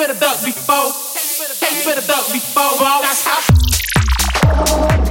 better duck before. Hey, you a duck before. Well, that's how.